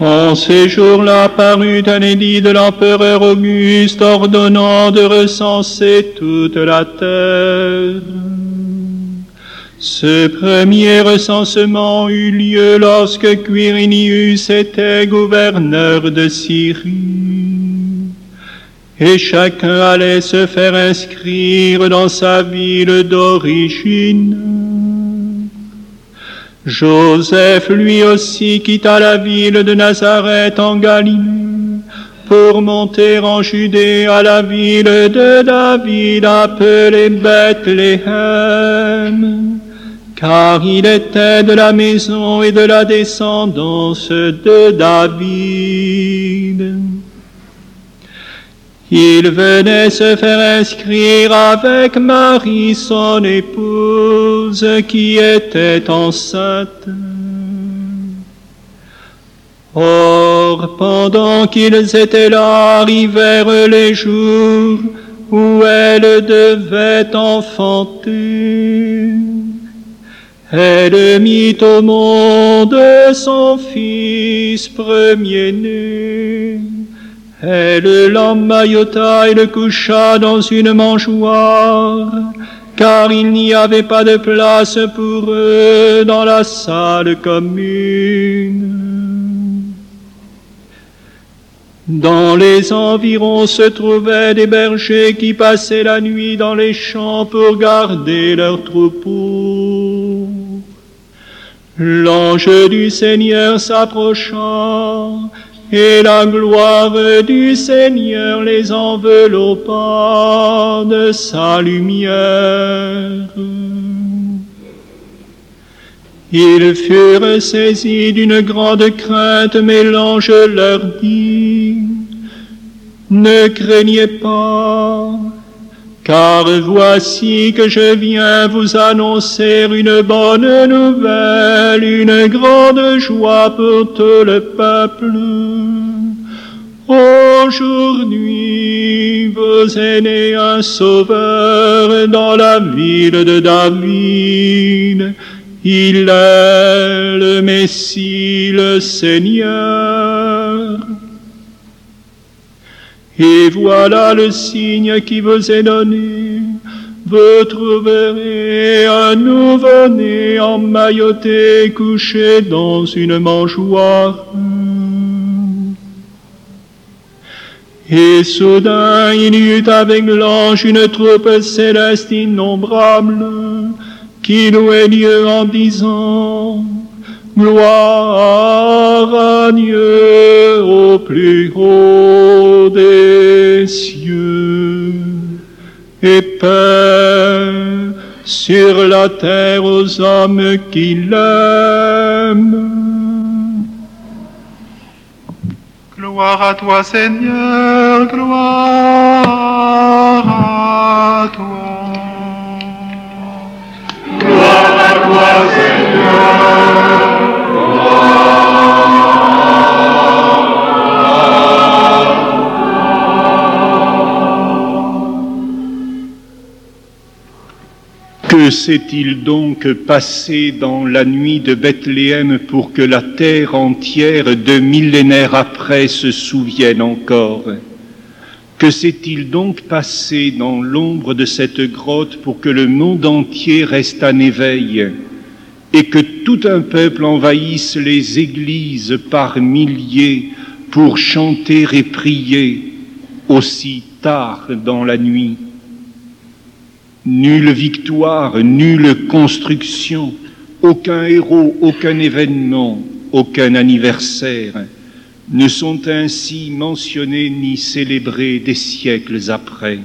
En ces jours-là parut un édit de l'empereur Auguste ordonnant de recenser toute la terre. Ce premier recensement eut lieu lorsque Quirinius était gouverneur de Syrie. Et chacun allait se faire inscrire dans sa ville d'origine. Joseph lui aussi quitta la ville de Nazareth en Galilée pour monter en Judée à la ville de David appelée Bethléem car il était de la maison et de la descendance de David. Il venait se faire inscrire avec Marie, son épouse, qui était enceinte. Or, pendant qu'ils étaient là, arrivèrent les jours où elle devait enfanter. Elle mit au monde son fils premier-né. Elle l'emmaillota et le coucha dans une mangeoire, car il n'y avait pas de place pour eux dans la salle commune. Dans les environs se trouvaient des bergers qui passaient la nuit dans les champs pour garder leurs troupeaux. L'ange du Seigneur s'approcha, et la gloire du Seigneur les enveloppa de sa lumière. Ils furent saisis d'une grande crainte, mais l'ange leur dit, Ne craignez pas, car voici que je viens vous annoncer une bonne nouvelle, une grande joie pour tout le peuple. Aujourd'hui, vous est né un sauveur dans la ville de David. Il est le Messie, le Seigneur. Et voilà le signe qui vous est donné. Vous trouverez un nouveau-né emmailloté couché dans une mangeoire. Et soudain il y eut avec l'ange une troupe céleste innombrable qui louait Dieu en disant Gloire à Dieu au plus haut des cieux et paix sur la terre aux hommes qui l'aiment. Gloire à toi Seigneur, gloire à toi. Gloire à toi Seigneur, Que s'est-il donc passé dans la nuit de Bethléem pour que la terre entière, deux millénaires après, se souvienne encore? Que s'est-il donc passé dans l'ombre de cette grotte pour que le monde entier reste en éveil et que tout un peuple envahisse les églises par milliers pour chanter et prier aussi tard dans la nuit? Nulle victoire, nulle construction, aucun héros, aucun événement, aucun anniversaire ne sont ainsi mentionnés ni célébrés des siècles après.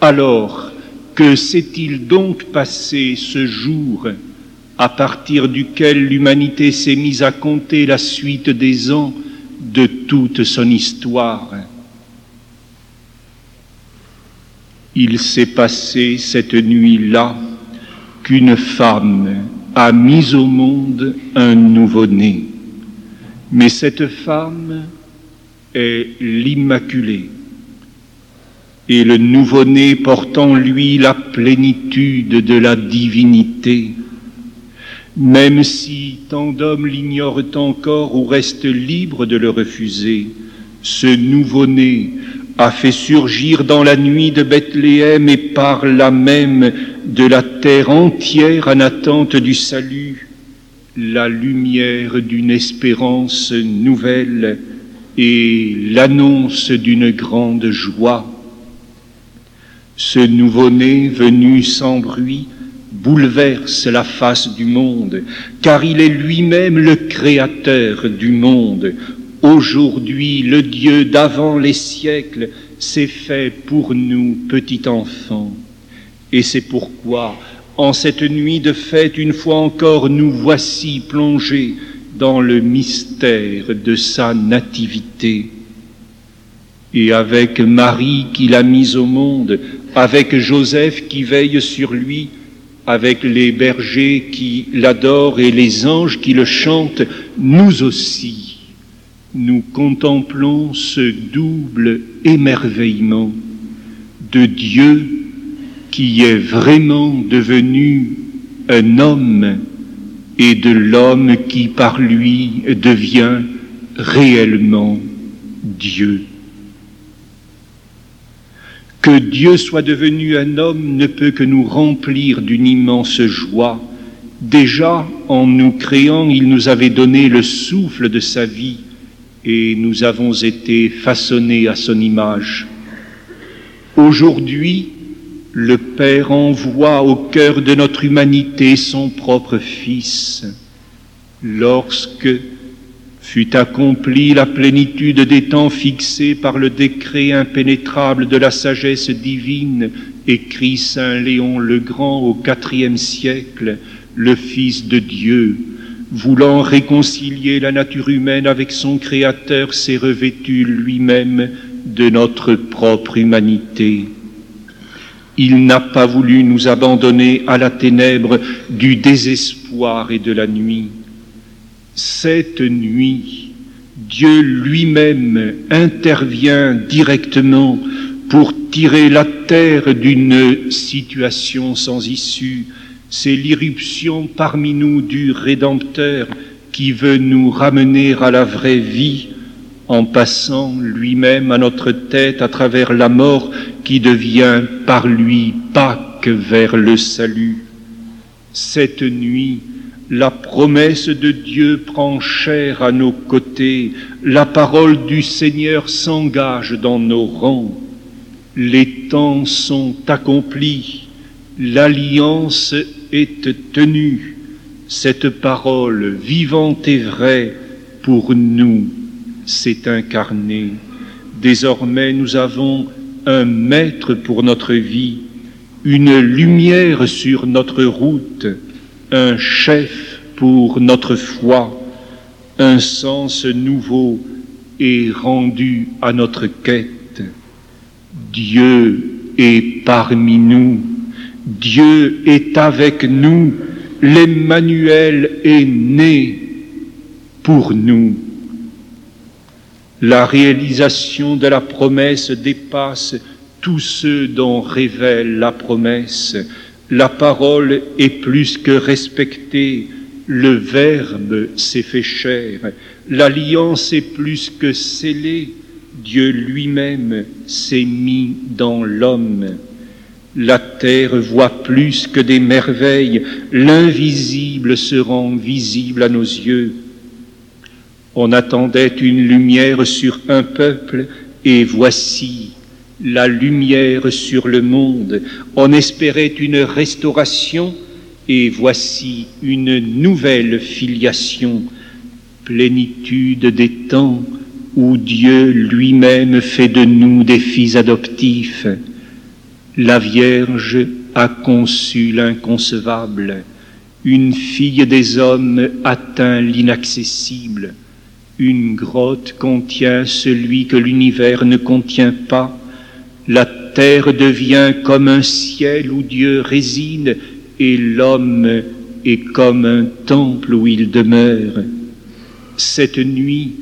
Alors, que s'est-il donc passé ce jour à partir duquel l'humanité s'est mise à compter la suite des ans de toute son histoire? Il s'est passé cette nuit-là qu'une femme a mis au monde un nouveau-né. Mais cette femme est l'Immaculée. Et le nouveau-né porte en lui la plénitude de la divinité. même si tant d'hommes l'ignorent encore ou restent libres de le refuser, ce nouveau-né a fait surgir dans la nuit de Bethléem et par là même de la terre entière en attente du salut, la lumière d'une espérance nouvelle et l'annonce d'une grande joie. Ce nouveau-né venu sans bruit bouleverse la face du monde, car il est lui-même le créateur du monde. Aujourd'hui, le Dieu d'avant les siècles s'est fait pour nous petit enfant. Et c'est pourquoi, en cette nuit de fête, une fois encore, nous voici plongés dans le mystère de sa nativité. Et avec Marie qui l'a mise au monde, avec Joseph qui veille sur lui, avec les bergers qui l'adorent et les anges qui le chantent, nous aussi, nous contemplons ce double émerveillement de Dieu qui est vraiment devenu un homme et de l'homme qui par lui devient réellement Dieu. Que Dieu soit devenu un homme ne peut que nous remplir d'une immense joie. Déjà, en nous créant, il nous avait donné le souffle de sa vie et nous avons été façonnés à son image. Aujourd'hui, le Père envoie au cœur de notre humanité son propre Fils. Lorsque fut accomplie la plénitude des temps fixés par le décret impénétrable de la sagesse divine, écrit Saint Léon le Grand au IVe siècle, le Fils de Dieu, voulant réconcilier la nature humaine avec son Créateur, s'est revêtu lui-même de notre propre humanité. Il n'a pas voulu nous abandonner à la ténèbre du désespoir et de la nuit cette nuit, Dieu lui-même intervient directement pour tirer la terre d'une situation sans issue. C'est l'irruption parmi nous du Rédempteur qui veut nous ramener à la vraie vie en passant lui-même à notre tête à travers la mort qui devient par lui Pâques vers le salut. Cette nuit, la promesse de Dieu prend chair à nos côtés, la parole du Seigneur s'engage dans nos rangs, les temps sont accomplis, l'alliance est tenue, cette parole vivante et vraie pour nous s'est incarnée. Désormais nous avons un maître pour notre vie, une lumière sur notre route, un chef pour notre foi, un sens nouveau est rendu à notre quête. Dieu est parmi nous, Dieu est avec nous, l'Emmanuel est né pour nous. La réalisation de la promesse dépasse tous ceux dont révèle la promesse la parole est plus que respectée, le Verbe s'est fait chair, l'alliance est plus que scellée, Dieu lui-même s'est mis dans l'homme. La terre voit plus que des merveilles, l'invisible se rend visible à nos yeux. On attendait une lumière sur un peuple, et voici la lumière sur le monde. On espérait une restauration et voici une nouvelle filiation, plénitude des temps où Dieu lui-même fait de nous des fils adoptifs. La Vierge a conçu l'inconcevable, une fille des hommes atteint l'inaccessible, une grotte contient celui que l'univers ne contient pas, la terre devient comme un ciel où Dieu réside et l'homme est comme un temple où il demeure. Cette nuit,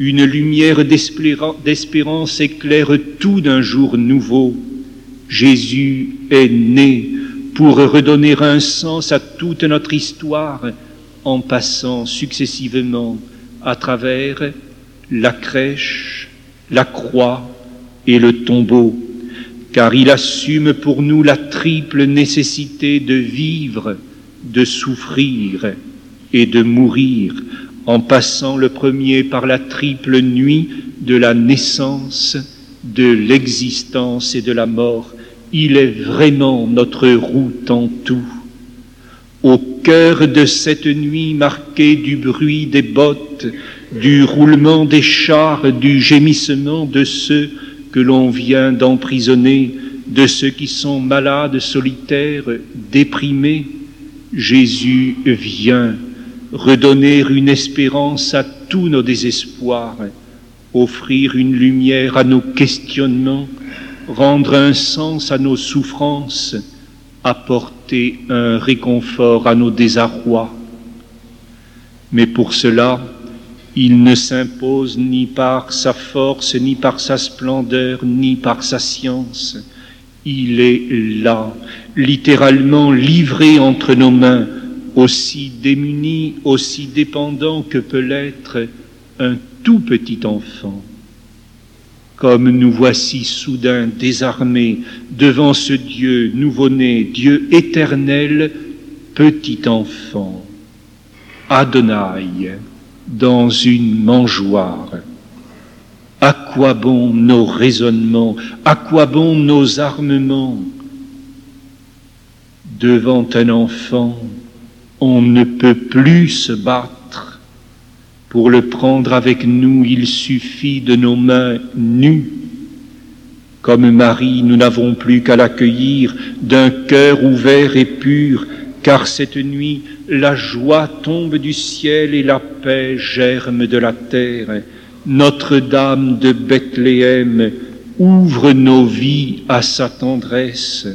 une lumière d'espérance éclaire tout d'un jour nouveau. Jésus est né pour redonner un sens à toute notre histoire, en passant successivement à travers la crèche, la croix et le tombeau, car il assume pour nous la triple nécessité de vivre, de souffrir et de mourir, en passant le premier par la triple nuit de la naissance, de l'existence et de la mort. Il est vraiment notre route en tout. Au cœur de cette nuit marquée du bruit des bottes, du roulement des chars, du gémissement de ceux que l'on vient d'emprisonner, de ceux qui sont malades, solitaires, déprimés, Jésus vient redonner une espérance à tous nos désespoirs, offrir une lumière à nos questionnements, rendre un sens à nos souffrances, apporter un réconfort à nos désarrois. Mais pour cela, il ne s'impose ni par sa force, ni par sa splendeur, ni par sa science. Il est là, littéralement livré entre nos mains, aussi démuni, aussi dépendant que peut l'être un tout petit enfant. Comme nous voici soudain désarmés devant ce Dieu nouveau-né, Dieu éternel, petit enfant, Adonai, dans une mangeoire. À quoi bon nos raisonnements À quoi bon nos armements? Devant un enfant, on ne peut plus se battre. Pour le prendre avec nous, il suffit de nos mains nues. Comme Marie, nous n'avons plus qu'à l'accueillir d'un cœur ouvert et pur, car cette nuit, la joie tombe du ciel et la paix germe de la terre. Notre-Dame de Bethléem ouvre nos vies à sa tendresse.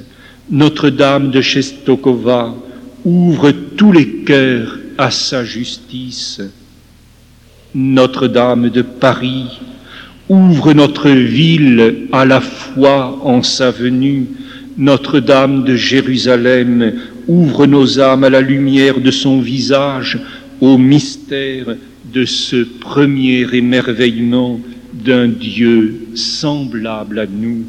Notre-Dame de Chestokova ouvre tous les cœurs à sa justice. Notre-Dame de Paris ouvre notre ville à la foi en sa venue. Notre-Dame de Jérusalem ouvre nos âmes à la lumière de son visage, au mystère de ce premier émerveillement d'un Dieu semblable à nous.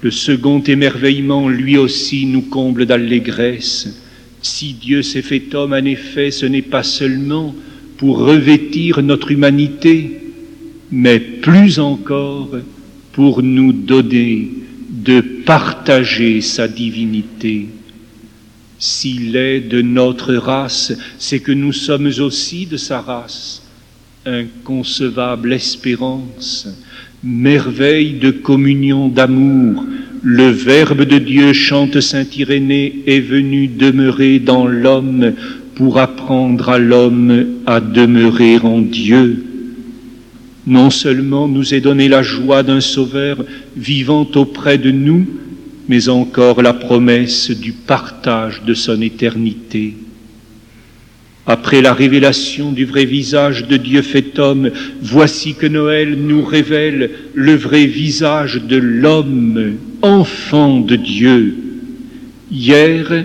Le second émerveillement, lui aussi, nous comble d'allégresse. Si Dieu s'est fait homme, en effet, ce n'est pas seulement pour revêtir notre humanité, mais plus encore pour nous donner de partager sa divinité. S'il est de notre race, c'est que nous sommes aussi de sa race. Inconcevable espérance, merveille de communion d'amour, le Verbe de Dieu, chante Saint Irénée, est venu demeurer dans l'homme pour apprendre à l'homme à demeurer en Dieu. Non seulement nous est donné la joie d'un Sauveur vivant auprès de nous, mais encore la promesse du partage de son éternité. Après la révélation du vrai visage de Dieu fait homme, voici que Noël nous révèle le vrai visage de l'homme, enfant de Dieu. Hier,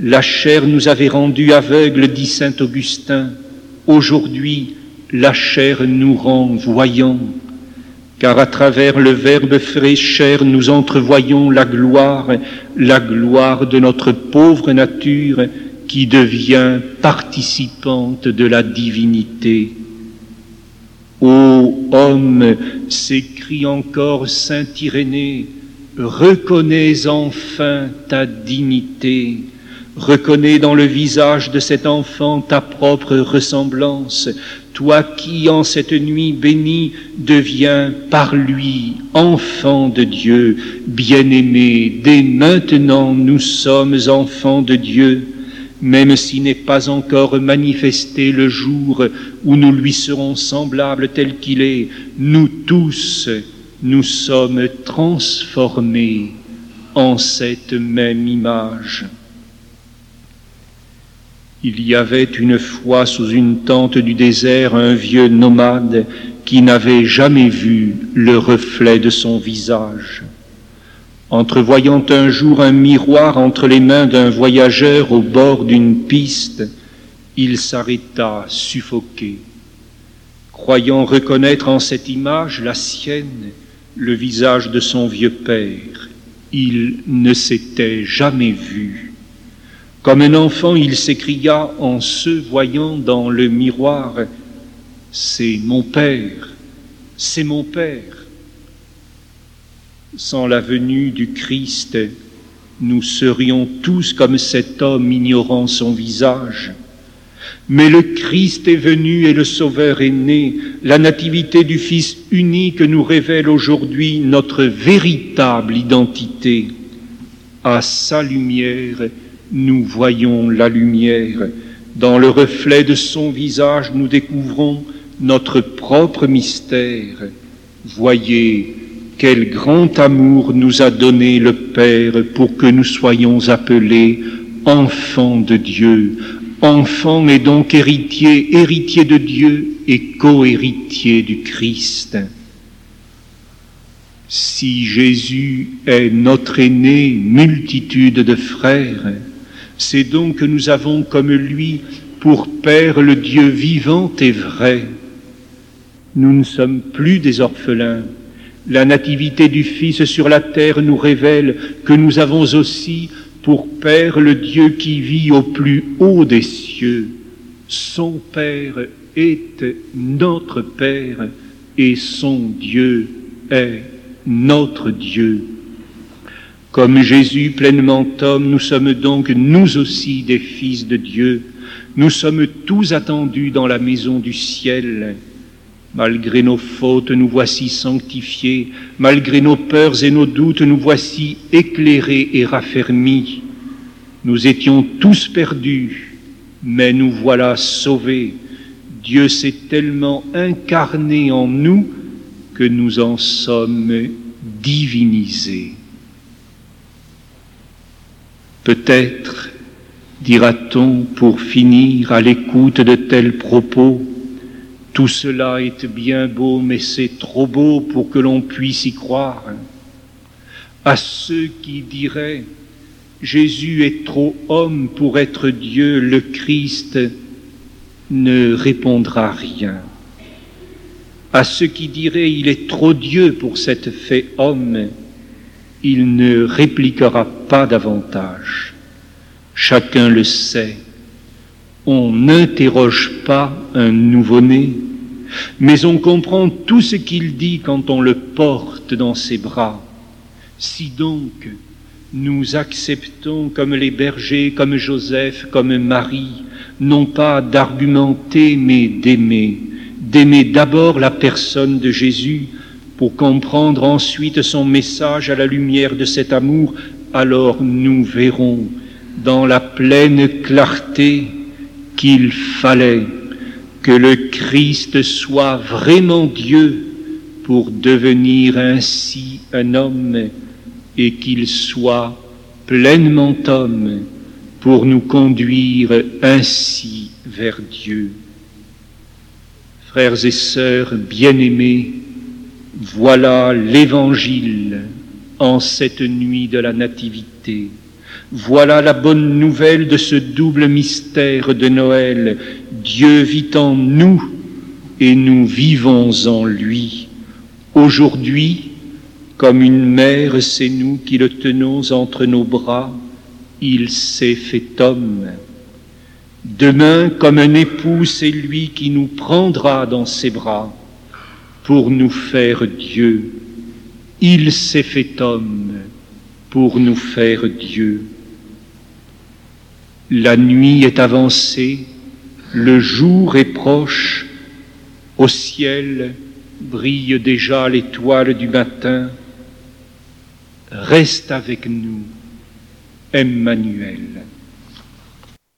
la chair nous avait rendus aveugles, dit Saint Augustin. Aujourd'hui, la chair nous rend voyants, car à travers le Verbe frais chair, nous entrevoyons la gloire, la gloire de notre pauvre nature, qui devient participante de la divinité. Ô homme, s'écrie encore Saint Irénée, reconnais enfin ta dignité, reconnais dans le visage de cet enfant ta propre ressemblance, toi qui en cette nuit bénie deviens par lui enfant de Dieu, bien-aimé, dès maintenant nous sommes enfants de Dieu même s'il n'est pas encore manifesté le jour où nous lui serons semblables tel qu'il est, nous tous, nous sommes transformés en cette même image. Il y avait une fois sous une tente du désert un vieux nomade qui n'avait jamais vu le reflet de son visage. Entrevoyant un jour un miroir entre les mains d'un voyageur au bord d'une piste, il s'arrêta suffoqué. Croyant reconnaître en cette image la sienne, le visage de son vieux père, il ne s'était jamais vu. Comme un enfant, il s'écria en se voyant dans le miroir, C'est mon père, c'est mon père. Sans la venue du Christ, nous serions tous comme cet homme ignorant son visage. Mais le Christ est venu et le Sauveur est né. La nativité du Fils unique nous révèle aujourd'hui notre véritable identité. À sa lumière, nous voyons la lumière. Dans le reflet de son visage, nous découvrons notre propre mystère. Voyez quel grand amour nous a donné le Père pour que nous soyons appelés enfants de Dieu, enfants et donc héritiers, héritiers de Dieu et co-héritiers du Christ. Si Jésus est notre aîné, multitude de frères, c'est donc que nous avons comme lui pour Père le Dieu vivant et vrai. Nous ne sommes plus des orphelins, la nativité du Fils sur la terre nous révèle que nous avons aussi pour Père le Dieu qui vit au plus haut des cieux. Son Père est notre Père et son Dieu est notre Dieu. Comme Jésus pleinement homme, nous sommes donc nous aussi des fils de Dieu. Nous sommes tous attendus dans la maison du ciel. Malgré nos fautes, nous voici sanctifiés, malgré nos peurs et nos doutes, nous voici éclairés et raffermis. Nous étions tous perdus, mais nous voilà sauvés. Dieu s'est tellement incarné en nous que nous en sommes divinisés. Peut-être dira-t-on pour finir à l'écoute de tels propos, tout cela est bien beau, mais c'est trop beau pour que l'on puisse y croire. À ceux qui diraient Jésus est trop homme pour être Dieu, le Christ ne répondra rien. À ceux qui diraient il est trop Dieu pour s'être fait homme, il ne répliquera pas davantage. Chacun le sait. On n'interroge pas un nouveau-né, mais on comprend tout ce qu'il dit quand on le porte dans ses bras. Si donc nous acceptons comme les bergers, comme Joseph, comme Marie, non pas d'argumenter, mais d'aimer, d'aimer d'abord la personne de Jésus pour comprendre ensuite son message à la lumière de cet amour, alors nous verrons dans la pleine clarté qu'il fallait que le Christ soit vraiment Dieu pour devenir ainsi un homme et qu'il soit pleinement homme pour nous conduire ainsi vers Dieu. Frères et sœurs bien-aimés, voilà l'Évangile en cette nuit de la Nativité. Voilà la bonne nouvelle de ce double mystère de Noël. Dieu vit en nous et nous vivons en lui. Aujourd'hui, comme une mère, c'est nous qui le tenons entre nos bras, il s'est fait homme. Demain, comme un époux, c'est lui qui nous prendra dans ses bras pour nous faire Dieu. Il s'est fait homme pour nous faire Dieu. La nuit est avancée, le jour est proche, au ciel brille déjà l'étoile du matin. Reste avec nous, Emmanuel.